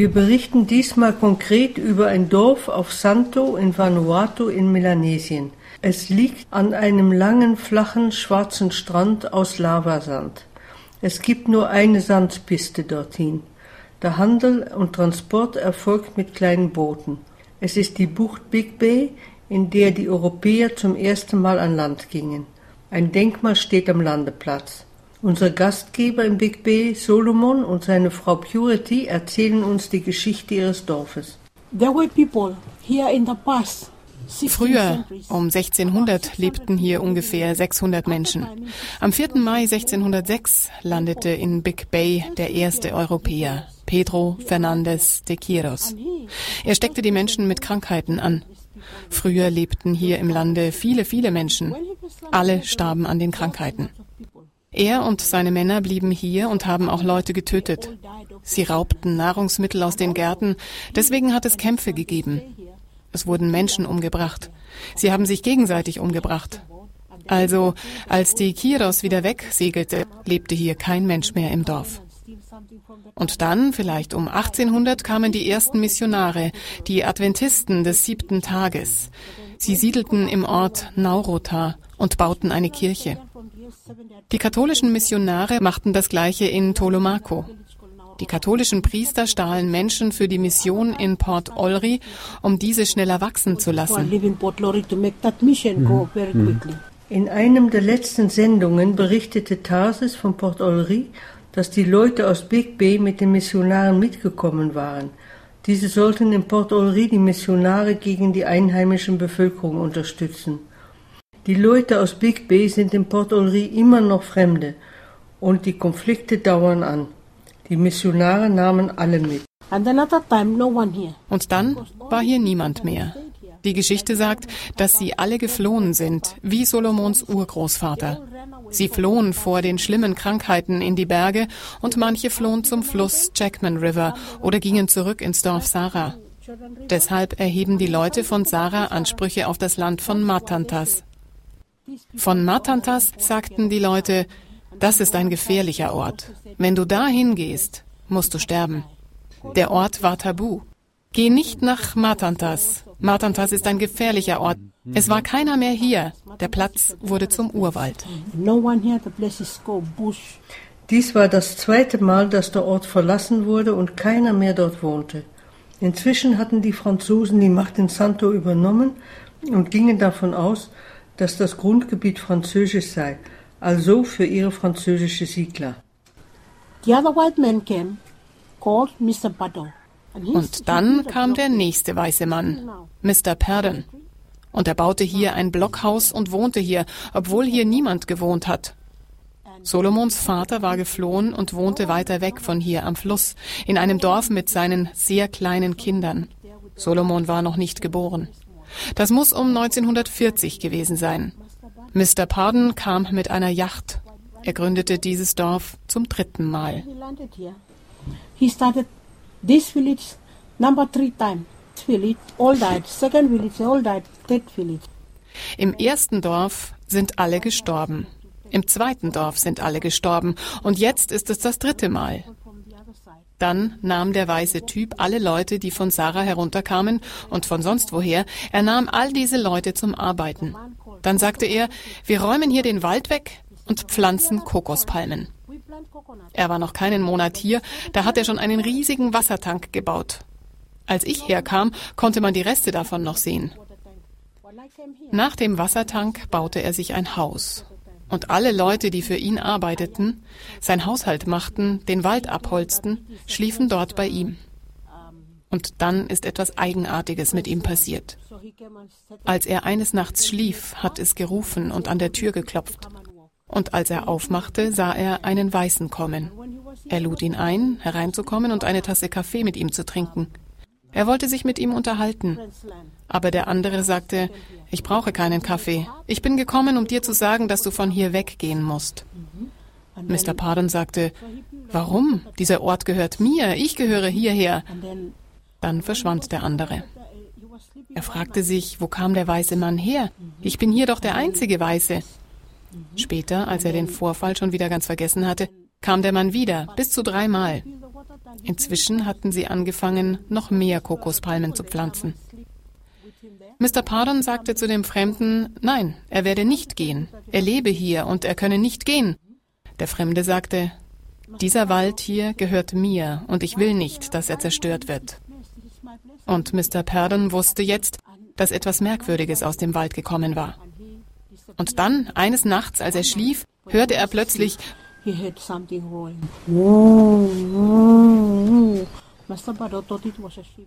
Wir berichten diesmal konkret über ein Dorf auf Santo in Vanuatu in Melanesien. Es liegt an einem langen, flachen, schwarzen Strand aus Lavasand. Es gibt nur eine Sandpiste dorthin. Der Handel und Transport erfolgt mit kleinen Booten. Es ist die Bucht Big Bay, in der die Europäer zum ersten Mal an Land gingen. Ein Denkmal steht am Landeplatz. Unser Gastgeber im Big Bay, Solomon, und seine Frau Purity erzählen uns die Geschichte ihres Dorfes. There were people here in the past Früher, um 1600, lebten hier ungefähr 600 Menschen. Am 4. Mai 1606 landete in Big Bay der erste Europäer, Pedro Fernandez de Quiros. Er steckte die Menschen mit Krankheiten an. Früher lebten hier im Lande viele, viele Menschen. Alle starben an den Krankheiten. Er und seine Männer blieben hier und haben auch Leute getötet. Sie raubten Nahrungsmittel aus den Gärten, deswegen hat es Kämpfe gegeben. Es wurden Menschen umgebracht. Sie haben sich gegenseitig umgebracht. Also, als die Kiros wieder wegsegelte, lebte hier kein Mensch mehr im Dorf. Und dann, vielleicht um 1800, kamen die ersten Missionare, die Adventisten des siebten Tages. Sie siedelten im Ort Naurota und bauten eine Kirche. Die katholischen Missionare machten das gleiche in Tolomaco. Die katholischen Priester stahlen Menschen für die Mission in Port Olri, um diese schneller wachsen zu lassen. In einem der letzten Sendungen berichtete Tarsis von Port Olri, dass die Leute aus Big Bay mit den Missionaren mitgekommen waren. Diese sollten in Port Olri die Missionare gegen die einheimischen Bevölkerung unterstützen. Die Leute aus Big Bay sind in Port Olri immer noch Fremde und die Konflikte dauern an. Die Missionare nahmen alle mit. Und dann war hier niemand mehr. Die Geschichte sagt, dass sie alle geflohen sind, wie Solomons Urgroßvater. Sie flohen vor den schlimmen Krankheiten in die Berge und manche flohen zum Fluss Jackman River oder gingen zurück ins Dorf Sarah. Deshalb erheben die Leute von Sarah Ansprüche auf das Land von Matantas. Von Matantas sagten die Leute, das ist ein gefährlicher Ort. Wenn du dahin gehst, musst du sterben. Der Ort war tabu. Geh nicht nach Matantas. Matantas ist ein gefährlicher Ort. Es war keiner mehr hier. Der Platz wurde zum Urwald. Dies war das zweite Mal, dass der Ort verlassen wurde und keiner mehr dort wohnte. Inzwischen hatten die Franzosen die Macht in Santo übernommen und gingen davon aus, dass das Grundgebiet französisch sei also für ihre französische Siedler. Und dann kam der nächste weiße Mann, Mr. Pardon. Und er baute hier ein Blockhaus und wohnte hier, obwohl hier niemand gewohnt hat. Solomons Vater war geflohen und wohnte weiter weg von hier am Fluss, in einem Dorf mit seinen sehr kleinen Kindern. Solomon war noch nicht geboren. Das muss um 1940 gewesen sein. Mr. Pardon kam mit einer Yacht. Er gründete dieses Dorf zum dritten Mal. He started this village number three times. Village all died. Second village all died. Third village. Im ersten Dorf sind alle gestorben. Im zweiten Dorf sind alle gestorben. Und jetzt ist es das dritte Mal. Dann nahm der weiße Typ alle Leute, die von Sarah herunterkamen und von sonst woher, er nahm all diese Leute zum Arbeiten. Dann sagte er, wir räumen hier den Wald weg und pflanzen Kokospalmen. Er war noch keinen Monat hier, da hat er schon einen riesigen Wassertank gebaut. Als ich herkam, konnte man die Reste davon noch sehen. Nach dem Wassertank baute er sich ein Haus. Und alle Leute, die für ihn arbeiteten, sein Haushalt machten, den Wald abholzten, schliefen dort bei ihm. Und dann ist etwas Eigenartiges mit ihm passiert. Als er eines Nachts schlief, hat es gerufen und an der Tür geklopft. Und als er aufmachte, sah er einen Weißen kommen. Er lud ihn ein, hereinzukommen und eine Tasse Kaffee mit ihm zu trinken. Er wollte sich mit ihm unterhalten. Aber der andere sagte, ich brauche keinen Kaffee. Ich bin gekommen, um dir zu sagen, dass du von hier weggehen musst. Mr. Pardon sagte, warum? Dieser Ort gehört mir, ich gehöre hierher. Dann verschwand der andere. Er fragte sich, wo kam der weiße Mann her? Ich bin hier doch der einzige Weiße. Später, als er den Vorfall schon wieder ganz vergessen hatte, kam der Mann wieder, bis zu dreimal. Inzwischen hatten sie angefangen, noch mehr Kokospalmen zu pflanzen. Mr. Pardon sagte zu dem Fremden, nein, er werde nicht gehen. Er lebe hier und er könne nicht gehen. Der Fremde sagte, dieser Wald hier gehört mir und ich will nicht, dass er zerstört wird. Und Mr. Pardon wusste jetzt, dass etwas Merkwürdiges aus dem Wald gekommen war. Und dann, eines Nachts, als er schlief, hörte er plötzlich,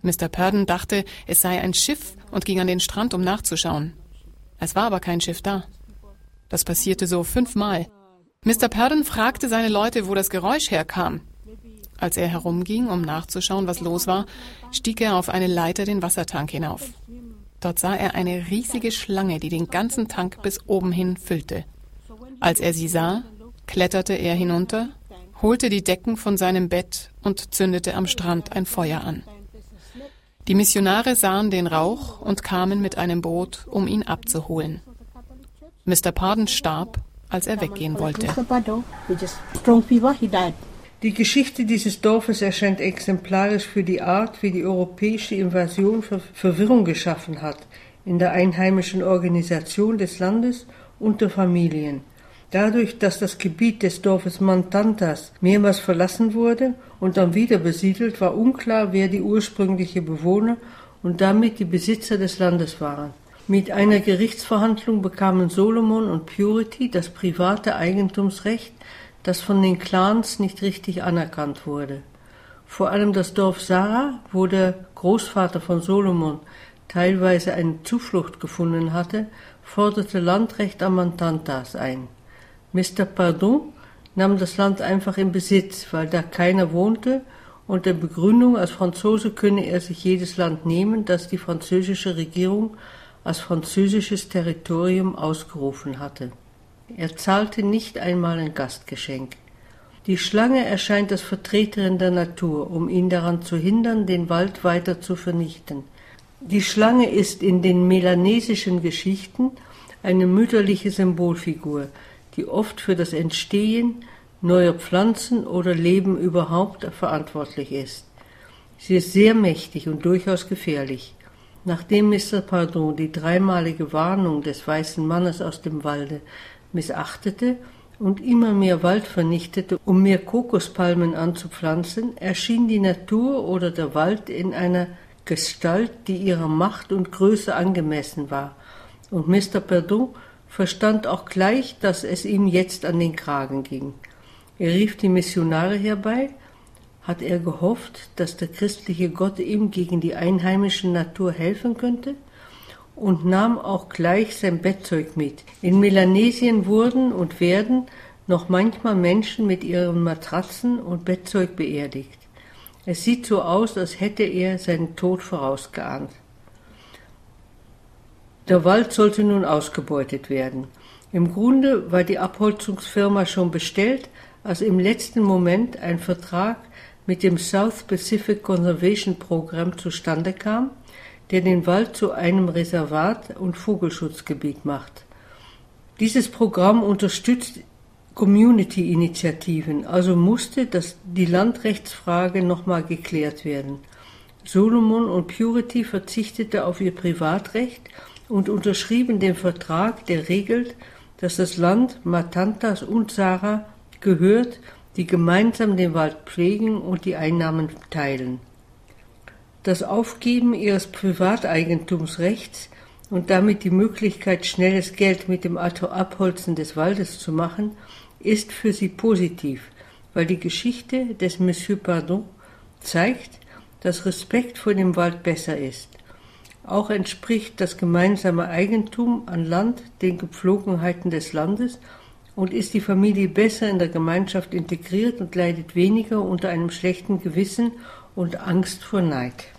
Mr. Purden dachte, es sei ein Schiff und ging an den Strand, um nachzuschauen. Es war aber kein Schiff da. Das passierte so fünfmal. Mr. Purden fragte seine Leute, wo das Geräusch herkam. Als er herumging, um nachzuschauen, was los war, stieg er auf eine Leiter den Wassertank hinauf. Dort sah er eine riesige Schlange, die den ganzen Tank bis oben hin füllte. Als er sie sah, kletterte er hinunter holte die Decken von seinem Bett und zündete am Strand ein Feuer an. Die Missionare sahen den Rauch und kamen mit einem Boot, um ihn abzuholen. Mr. Pardon starb, als er weggehen wollte. Die Geschichte dieses Dorfes erscheint exemplarisch für die Art, wie die europäische Invasion Verwirrung geschaffen hat in der einheimischen Organisation des Landes und der Familien. Dadurch, dass das Gebiet des Dorfes Mantantas mehrmals verlassen wurde und dann wieder besiedelt, war unklar, wer die ursprünglichen Bewohner und damit die Besitzer des Landes waren. Mit einer Gerichtsverhandlung bekamen Solomon und Purity das private Eigentumsrecht, das von den Clans nicht richtig anerkannt wurde. Vor allem das Dorf Sarah, wo der Großvater von Solomon teilweise eine Zuflucht gefunden hatte, forderte Landrecht an Mantantas ein. Mr. Pardon nahm das Land einfach in Besitz, weil da keiner wohnte, und der Begründung, als Franzose könne er sich jedes Land nehmen, das die französische Regierung als französisches Territorium ausgerufen hatte. Er zahlte nicht einmal ein Gastgeschenk. Die Schlange erscheint als Vertreterin der Natur, um ihn daran zu hindern, den Wald weiter zu vernichten. Die Schlange ist in den melanesischen Geschichten eine mütterliche Symbolfigur, die oft für das Entstehen neuer Pflanzen oder Leben überhaupt verantwortlich ist. Sie ist sehr mächtig und durchaus gefährlich. Nachdem Mr. Pardon die dreimalige Warnung des weißen Mannes aus dem Walde missachtete und immer mehr Wald vernichtete, um mehr Kokospalmen anzupflanzen, erschien die Natur oder der Wald in einer Gestalt, die ihrer Macht und Größe angemessen war, und Mr. Pardon verstand auch gleich, dass es ihm jetzt an den Kragen ging. Er rief die Missionare herbei, hat er gehofft, dass der christliche Gott ihm gegen die einheimische Natur helfen könnte, und nahm auch gleich sein Bettzeug mit. In Melanesien wurden und werden noch manchmal Menschen mit ihren Matratzen und Bettzeug beerdigt. Es sieht so aus, als hätte er seinen Tod vorausgeahnt. Der Wald sollte nun ausgebeutet werden. Im Grunde war die Abholzungsfirma schon bestellt, als im letzten Moment ein Vertrag mit dem South Pacific Conservation Program zustande kam, der den Wald zu einem Reservat und Vogelschutzgebiet macht. Dieses Programm unterstützt Community-Initiativen, also musste das, die Landrechtsfrage nochmal geklärt werden. Solomon und Purity verzichtete auf ihr Privatrecht und unterschrieben den Vertrag, der regelt, dass das Land Matantas und Sarah gehört, die gemeinsam den Wald pflegen und die Einnahmen teilen. Das Aufgeben ihres Privateigentumsrechts und damit die Möglichkeit, schnelles Geld mit dem Abholzen des Waldes zu machen, ist für sie positiv, weil die Geschichte des Monsieur Pardon zeigt, dass Respekt vor dem Wald besser ist. Auch entspricht das gemeinsame Eigentum an Land den Gepflogenheiten des Landes und ist die Familie besser in der Gemeinschaft integriert und leidet weniger unter einem schlechten Gewissen und Angst vor Neid.